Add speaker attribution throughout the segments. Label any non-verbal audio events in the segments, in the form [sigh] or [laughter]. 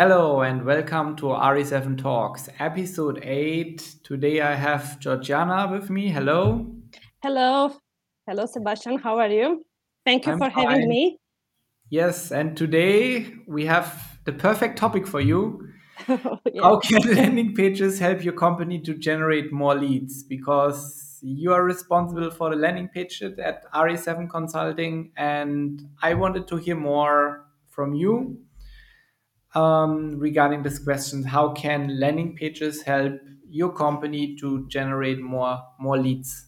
Speaker 1: Hello and welcome to RE7 Talks, episode 8. Today I have Georgiana with me. Hello.
Speaker 2: Hello. Hello, Sebastian. How are you? Thank you
Speaker 1: I'm
Speaker 2: for
Speaker 1: fine.
Speaker 2: having me.
Speaker 1: Yes, and today we have the perfect topic for you. [laughs]
Speaker 2: Oh, yeah.
Speaker 1: How can [laughs] landing pages help your company to generate more leads? Because you are responsible for the landing page at RE7 Consulting, and I wanted to hear more from you um, regarding this question. How can landing pages help your company to generate more more leads?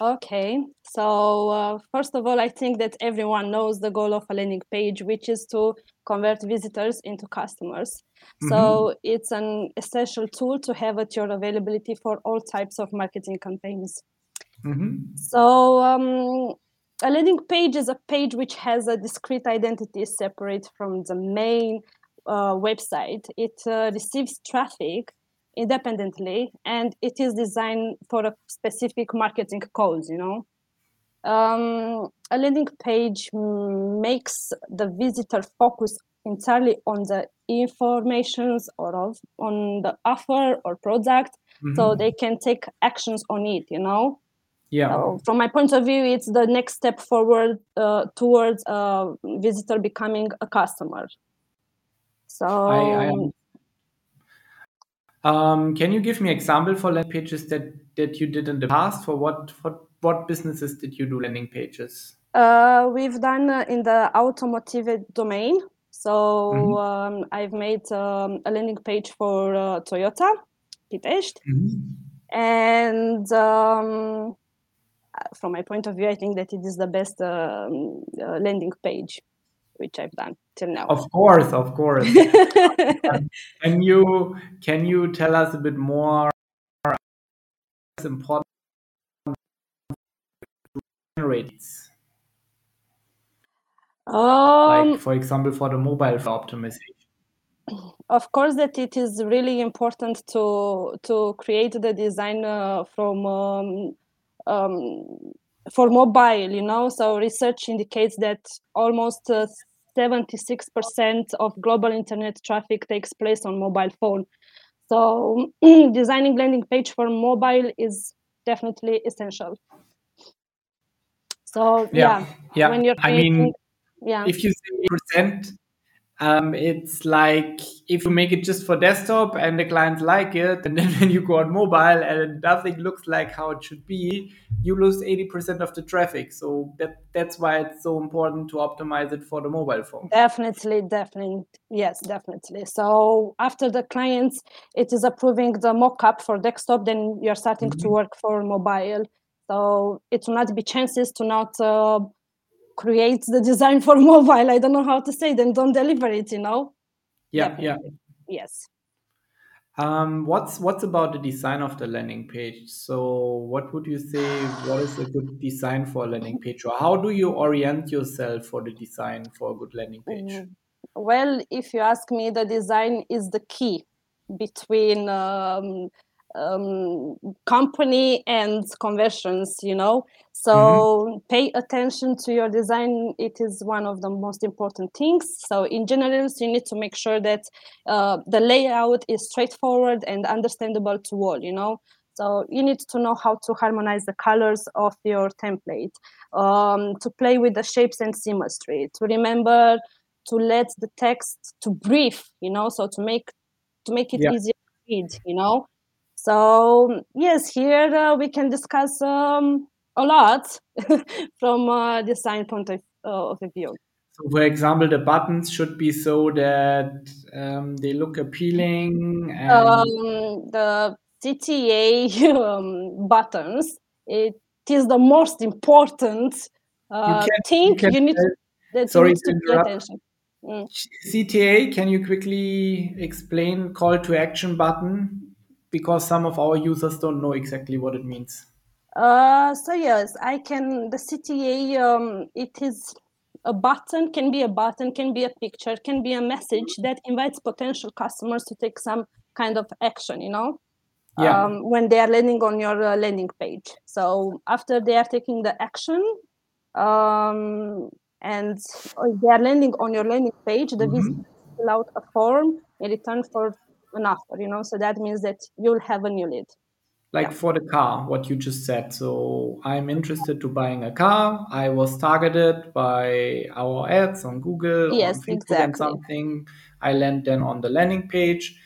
Speaker 2: Okay. So, uh, first of all, I think that everyone knows the goal of a landing page, which is to convert visitors into customers.
Speaker 1: Mhm.
Speaker 2: So, it's an essential tool to have at your availability for all types of marketing campaigns.
Speaker 1: Mhm.
Speaker 2: So, um, a landing page is a page which has a discrete identity separate from the main uh, website. It uh, receives traffic independently and it is designed for a specific marketing cause, you know. Um, a landing page makes the visitor focus entirely on the informations or of, on the offer or product so
Speaker 1: Mhm.
Speaker 2: they can take actions on it, you know.
Speaker 1: Yeah.
Speaker 2: So from my point of view, it's the next step forward uh, towards a visitor becoming a customer. So
Speaker 1: I, I um, can you give me example for landing pages that that you did in the past? For what for what businesses did you do landing pages?
Speaker 2: uh, we've done uh, in the automotive domain. So
Speaker 1: Mhm.
Speaker 2: um, I've made um, a landing page for uh, Toyota, Pitești,
Speaker 1: Mhm.
Speaker 2: and um, from my point of view, I think that it is the best um, uh, landing page which I've done till now.
Speaker 1: Of course, of course. [laughs] Can you can you tell us a bit more? Important rates,
Speaker 2: um,
Speaker 1: like for example, for the mobile optimization.
Speaker 2: of course that it is really important to to create the design uh, from um, um, for mobile you know? So research indicates that almost uh, 76% of global internet traffic takes place on mobile phone. So [clears throat] designing landing page for mobile is definitely essential. So
Speaker 1: Yeah,
Speaker 2: yeah,
Speaker 1: yeah.
Speaker 2: when you're
Speaker 1: I mean,
Speaker 2: yeah.
Speaker 1: if you say percent, um, it's like if you make it just for desktop and the clients like it, and then [laughs] when you go on mobile and nothing looks like how it should be, you lose 80% of the traffic. So that that's why it's so important to optimize it for the mobile phone.
Speaker 2: Definitely, definitely. Yes, definitely. So after the clients, it is approving the mock-up for desktop, then you're starting to
Speaker 1: Mhm.
Speaker 2: work for mobile. So it will not be chances to not uh, create the design for [laughs] mobile. I don't know how to say, then don't deliver it, you know?
Speaker 1: Yeah, yeah.
Speaker 2: Definitely. Yes.
Speaker 1: Um, what's what's about the design of the landing page? So, what would you say? What is a good design for a landing page, or how do you orient yourself for the design for a good landing page?
Speaker 2: Mm, Well, if you ask me, the design is the key between um, um, company and conversions, you know. So pay attention to your design. It is one of the most important things. So in general, you need to make sure that uh, the layout is straightforward and understandable to all, you know. So you need to know how to harmonize the colors of your template, um, to play with the shapes and symmetry, to remember to let the text to brief, you know so to make to make it
Speaker 1: Yeah.
Speaker 2: easier to read you know so yes here uh, we can discuss um, a lot [laughs] from a design point of, uh, of view
Speaker 1: So, for example, the buttons should be so that um, they look appealing and
Speaker 2: um, the cta [laughs] um, buttons it is the most important
Speaker 1: you
Speaker 2: uh,
Speaker 1: can you
Speaker 2: thing
Speaker 1: can
Speaker 2: you need you
Speaker 1: sorry
Speaker 2: need
Speaker 1: to interrupt.
Speaker 2: attention Mm.
Speaker 1: CTA, can you quickly explain call to action button? Because some of our users don't know exactly what it means.
Speaker 2: Uh, so yes, I can. The CTA, um, it is a button, can be a button, can be a picture, can be a message that invites potential customers to take some kind of action. You know,
Speaker 1: Yeah.
Speaker 2: um, when they are landing on your uh, landing page. So after they are taking the action, um, and they are landing on your landing page, the vis-
Speaker 1: Mhm.
Speaker 2: fill out a form in return for an offer. You know, so that means that you'll have a new lead.
Speaker 1: Like yeah. for the car, what you just said. So I'm interested to buying a car. I was targeted by our ads on Google,
Speaker 2: yes,
Speaker 1: on
Speaker 2: exactly.
Speaker 1: something. I land then on the landing page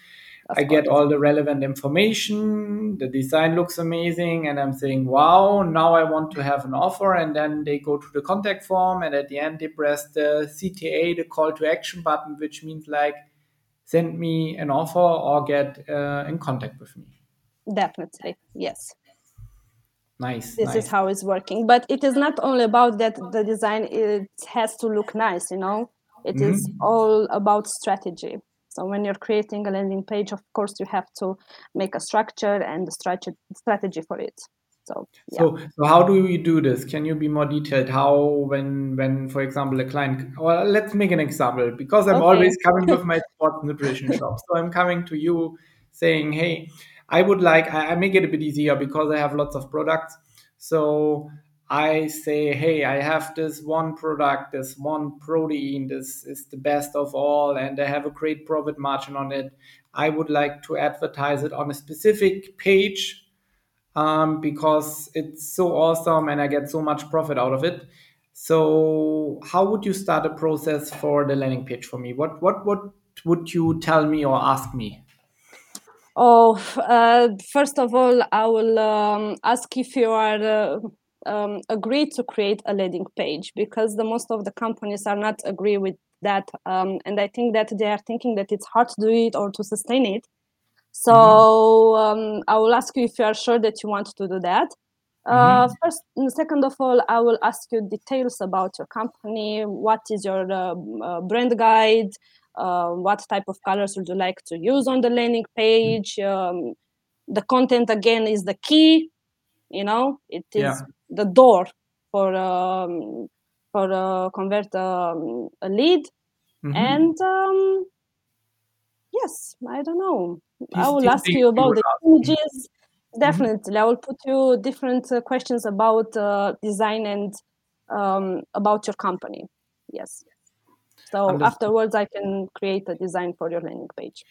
Speaker 1: I get all the relevant information. The design looks amazing, and I'm saying, "Wow! Now I want to have an offer." And then they go to the contact form, and at the end they press the CTA, the call to action button, which means like, send me an offer or get uh, in contact with me.
Speaker 2: Definitely, yes.
Speaker 1: Nice.
Speaker 2: This
Speaker 1: nice.
Speaker 2: is how it's working, but it is not only about that. The design it has to look nice, you know. It mm-hmm. is all about strategy so when you're creating a landing page, of course, you have to make a structure and a strategy for it. So,
Speaker 1: yeah. so, so how do you do this? Can you be more detailed? How, when, when, for example, a client, well, let's make an example because I'm okay. always coming with my [laughs] sports nutrition shop. So I'm coming to you saying, hey, I would like, I, I make it a bit easier because I have lots of products. So I say, hey, I have this one product, this one protein, this is the best of all, and I have a great profit margin on it. I would like to advertise it on a specific page um, because it's so awesome and I get so much profit out of it. So, how would you start a process for the landing page for me? What what what would you tell me or ask me?
Speaker 2: Oh, uh, first of all, I will um, ask if you are. Uh um, to create a landing page because the most of the companies are not agree with that um, and i think that they are thinking that it's hard to do it or to sustain it so mm-hmm. um, i will ask you if you are sure that you want to do that. Uh, mm-hmm. first second of all i will ask you details about your company. What is your uh, uh, brand guide? Uh, what type of colors would you like to use on the landing page? Um, the content again is the key you know? It is yeah. the door for um, for uh, convert um, a lead. Mm-hmm. and um, yes i don't know. I will ask you about the images. Mm-hmm. definitely mm-hmm. i will put you different uh, questions about uh, design and um, about your company. Yes. So Understood. afterwards i can create a design for your landing page.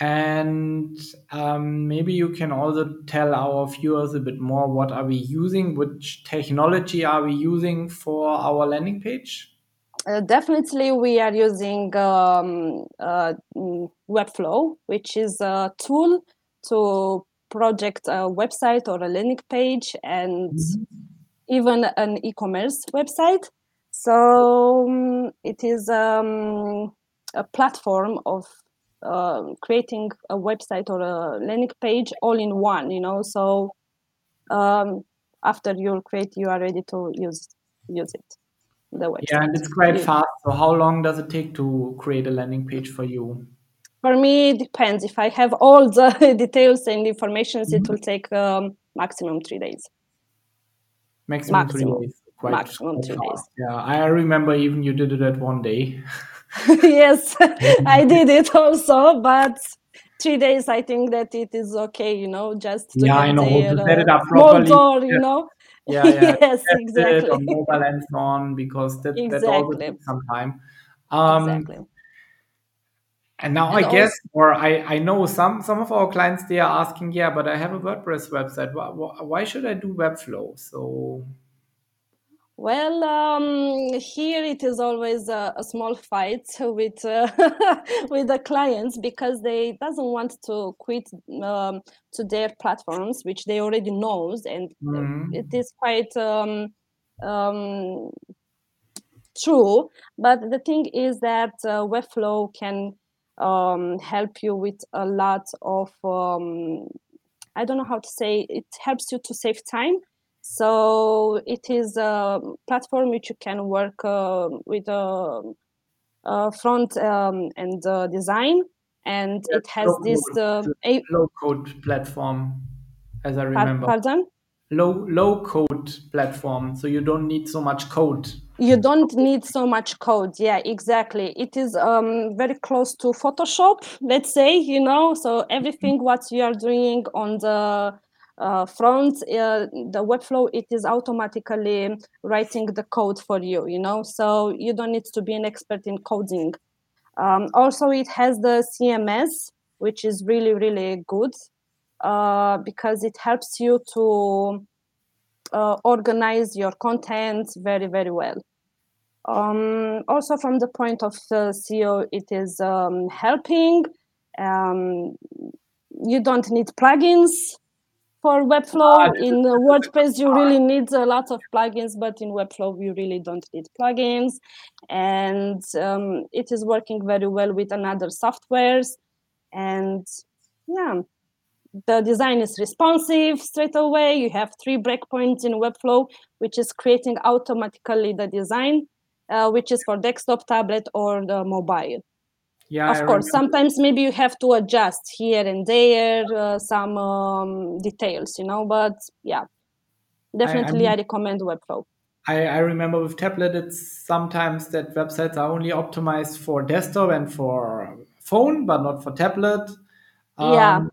Speaker 1: And um, maybe you can also tell our viewers a bit more what are we using? Which technology are we using for our landing page
Speaker 2: uh, definitely we are using um, uh, webflow which is a tool to project a website or a landing page and mm-hmm. even an e-commerce website so um, it is um, a platform of uh, creating a website or a landing page all in one you know so um, after you create you are ready to use use it
Speaker 1: the website. Yeah and it's quite yeah. fast. So how long does it take to create a landing page for you?
Speaker 2: For me it depends. If i have all the [laughs] details and information mm-hmm. it will take um, maximum three days.
Speaker 1: Maximum, maximum. three days.
Speaker 2: Quite maximum three days.
Speaker 1: Yeah i remember even you did it at one day. [laughs]
Speaker 2: Yes, [laughs] I did it also, but three days I think that it is okay, you know, just
Speaker 1: to yeah, I know. to set it up properly.
Speaker 2: Door, you know.
Speaker 1: Yeah, yeah. [laughs] yes, exactly. on mobile and so on because that exactly. that always takes some time. Um, exactly. And now and I guess, or I, I know some some of our clients they are asking, yeah, but I have a WordPress website. Why, why should I do Webflow? So
Speaker 2: well, um, here it is always a, a small fight with uh, [laughs] with the clients because they doesn't want to quit um, to their platforms, which they already knows, and mm-hmm. it is quite um, um, true. But the thing is that uh, Webflow can um, help you with a lot of um, I don't know how to say it helps you to save time so it is a platform which you can work uh, with a, a front um, and uh, design, and yeah, it has this uh,
Speaker 1: a- low code platform, as I remember.
Speaker 2: Pardon?
Speaker 1: Low low code platform, so you don't need so much code.
Speaker 2: You don't need so much code. Yeah, exactly. It is um, very close to Photoshop, let's say. You know, so everything what you are doing on the uh, front uh, the webflow it is automatically writing the code for you you know so you don't need to be an expert in coding Um, also, it has the CMS, which is really really good uh, because it helps you to uh, organize your content very very well. Um, also, from the point of SEO, it is um, helping. Um, you don't need plugins for Webflow. In WordPress, you really need a lot of plugins, but in Webflow, you really don't need plugins. And um, it is working very well with another softwares. And yeah, the design is responsive straight away. You have three breakpoints in Webflow, which is creating automatically the design uh, which is for desktop, tablet, or the mobile. Yeah, of I course. Remember. Sometimes maybe you have to adjust here and there uh, some um, details, you know. But yeah, definitely, I, I recommend Webflow.
Speaker 1: I, I, remember with tablet, it's sometimes that websites are only optimized for desktop and for phone, but not for tablet.
Speaker 2: Um, yeah.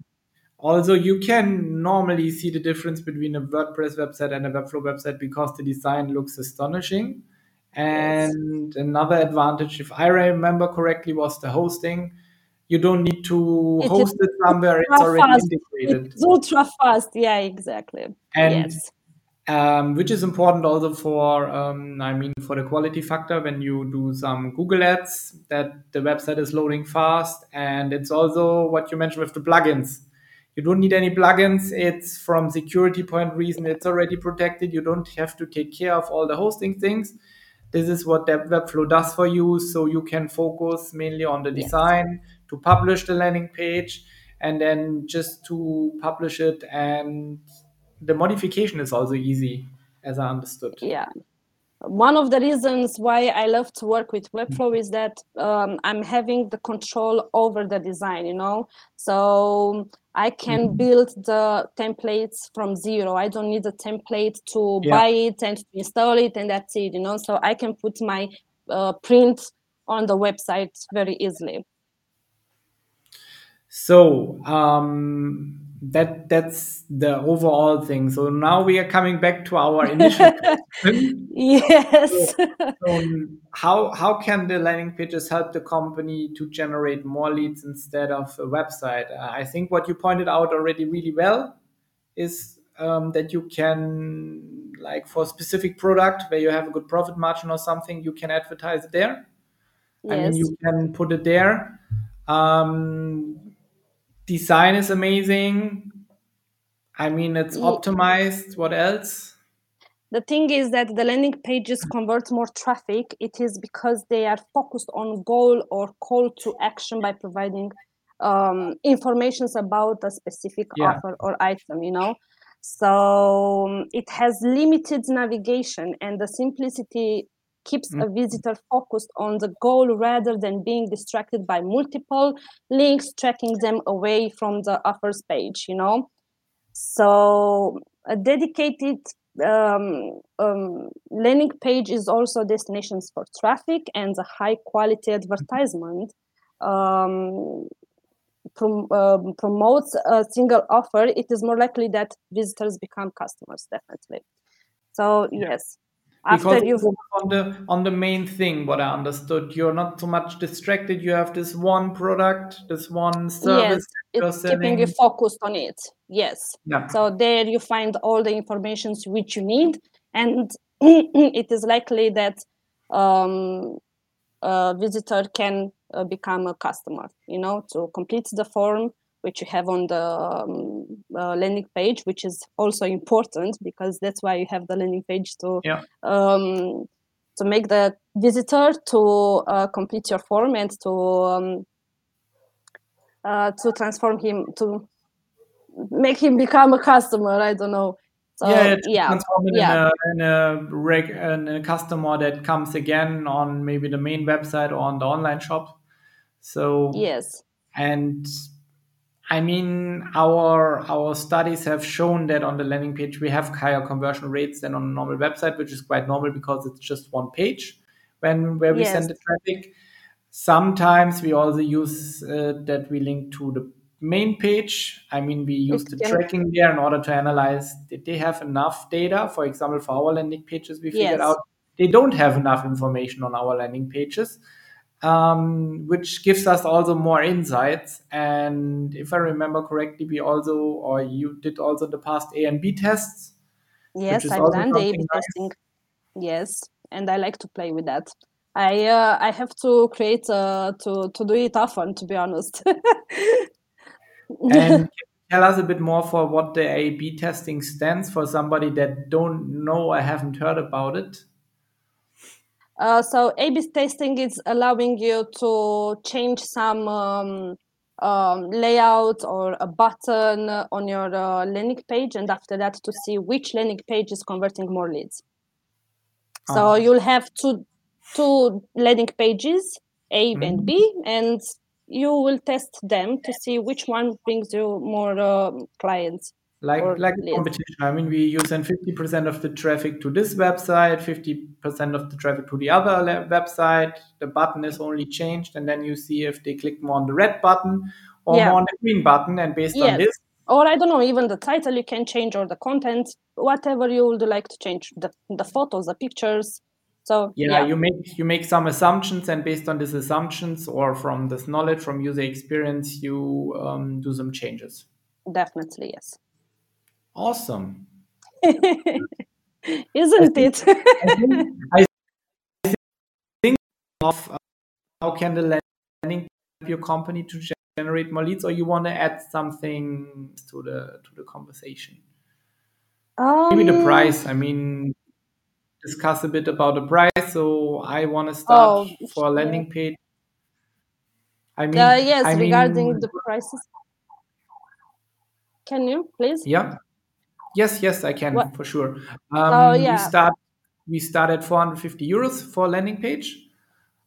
Speaker 1: Also, you can normally see the difference between a WordPress website and a Webflow website because the design looks astonishing. And yes. another advantage, if I remember correctly, was the hosting. You don't need to it host it somewhere; it's already fast. integrated.
Speaker 2: It's ultra fast. Yeah, exactly.
Speaker 1: And yes. um, which is important also for, um, I mean, for the quality factor when you do some Google Ads, that the website is loading fast. And it's also what you mentioned with the plugins you don't need any plugins it's from security point reason it's already protected you don't have to take care of all the hosting things this is what the Webflow does for you. So you can focus mainly on the design yes. to publish the landing page and then just to publish it. And the modification is also easy, as I understood.
Speaker 2: Yeah one of the reasons why I love to work with Webflow is that um, I'm having the control over the design, you know. So I can mm-hmm. build the templates from zero. I don't need a template to yeah. buy it and install it, and that's it, you know. So I can put my uh, print on the website very easily.
Speaker 1: So um, that that's the overall thing. So now we are coming back to our initial [laughs]
Speaker 2: yes.
Speaker 1: So, um, how how can the landing pages help the company to generate more leads instead of a website? Uh, I think what you pointed out already really well is um, that you can like for a specific product where you have a good profit margin or something, you can advertise it there. Yes. I mean, you can put it there. Um, design is amazing. I mean, it's optimized. What else?
Speaker 2: The thing is that the landing pages convert more traffic. It is because they are focused on goal or call to action by providing um, informations about a specific yeah. offer or item. You know, so um, it has limited navigation and the simplicity keeps mm-hmm. a visitor focused on the goal rather than being distracted by multiple links tracking them away from the offers page you know? So a dedicated um, um, landing page is also destinations for traffic and a high quality advertisement um, prom- uh, promotes a single offer. It is more likely that visitors become customers definitely. So yes
Speaker 1: after you on the on the main thing what i understood. You're not so much distracted. You have this one product this one service
Speaker 2: yes it's keeping you focused on it. Yes. Yeah. so there you find all the information which you need. And [clears throat] it is likely that um, a visitor can uh, become a customer you know to complete the form which you have on the um, uh, landing page, which is also important because that's why you have the landing page to yeah. um, to make the visitor to uh, complete your form and to um, uh, to transform him to make him become a customer. I don't know.
Speaker 1: So, yeah, yeah, transform it yeah. in, a, in, a reg, in a customer that comes again on maybe the main website or on the online shop. So
Speaker 2: yes,
Speaker 1: and I mean, our our studies have shown that on the landing page we have higher conversion rates than on a normal website, which is quite normal because it's just one page when where we yes. send the traffic. Sometimes we also use uh, that we link to the main page. I mean, we use the tracking there in order to analyze did they have enough data. For example, for our landing pages, we figured yes. out they don't have enough information on our landing pages. Um, which gives us also more insights. And if I remember correctly, we also, or you did also the past A and B tests.
Speaker 2: Yes, I've done the A/B nice. testing. Yes, and I like to play with that. I uh, I have to create uh, to to do it often, to be honest.
Speaker 1: and [laughs] tell us a bit more for what the A/B testing stands for somebody that don't know I haven't heard about it.
Speaker 2: Uh, so A/B testing is allowing you to change some um, um, layout or a button on your uh, landing page, and after that to see which landing page is converting more leads. So uh-huh. you'll have two two landing pages, A mm-hmm. and B, and you will test them to see which one brings you more uh, clients
Speaker 1: like like competition. I mean we use then 50% of the traffic to this website 50% of the traffic to the other website. The button is only changed and then you see if they click more on the red button or yeah. more on the green button. And based yes. on this
Speaker 2: or i don't know even the title you can change or the content whatever you would like to change the, the photos the pictures. So
Speaker 1: yeah, yeah, you make you make some assumptions and based on these assumptions or from this knowledge from user experience you um, do some changes.
Speaker 2: Definitely yes
Speaker 1: Awesome. [laughs]
Speaker 2: Isn't I think, it? I,
Speaker 1: think, I think of uh, how can the landing help your company to generate more leads, or you want to add something to the to the conversation? Um, Maybe the um, price. I mean, discuss a bit about the price. So I want to start oh, for a landing page.
Speaker 2: I mean, uh, yes, I regarding mean, the prices. Can you please?
Speaker 1: Yeah. Yes, yes, I can what? for sure. Um, oh, yeah. We start we start at 450 euros for a landing page.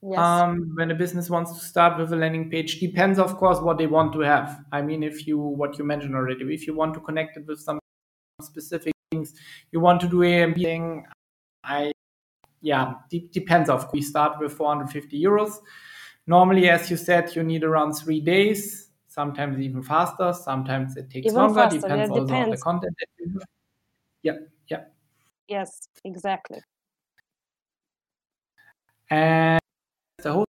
Speaker 1: Yes. Um, when a business wants to start with a landing page, depends of course what they want to have. I mean, if you what you mentioned already, if you want to connect it with some specific things, you want to do A thing. I yeah, de- depends. Of course, we start with 450 euros. Normally, as you said, you need around three days sometimes even faster, sometimes it takes even longer, faster. depends yeah, also depends. on the content that you have. Yeah, yeah.
Speaker 2: Yes, exactly.
Speaker 1: And the whole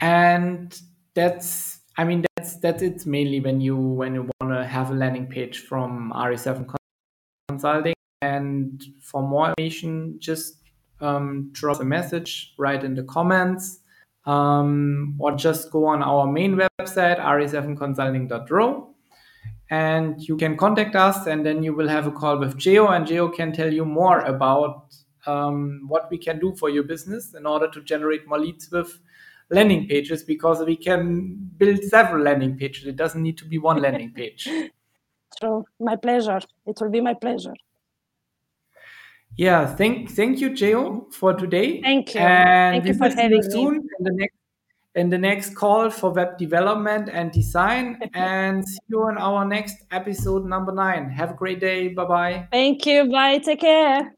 Speaker 1: and that's I mean that's that's it mainly when you when you want to have a landing page from RE7 Consulting. And for more information, just um, drop a message, write in the comments um, or just go on our main website, re7consulting.ro. And you can contact us, and then you will have a call with Geo, and Geo can tell you more about um, what we can do for your business in order to generate more leads with landing pages because we can build several landing pages. It doesn't need to be one landing page. [laughs]
Speaker 2: So, my pleasure. It will be my pleasure.
Speaker 1: Yeah, thank thank you, Geo, for today.
Speaker 2: Thank you.
Speaker 1: And
Speaker 2: thank you for having
Speaker 1: you soon me. In the next in the next call for web development and design. [laughs] and see you in our next episode number nine. Have a great day. Bye bye.
Speaker 2: Thank you. Bye. Take care.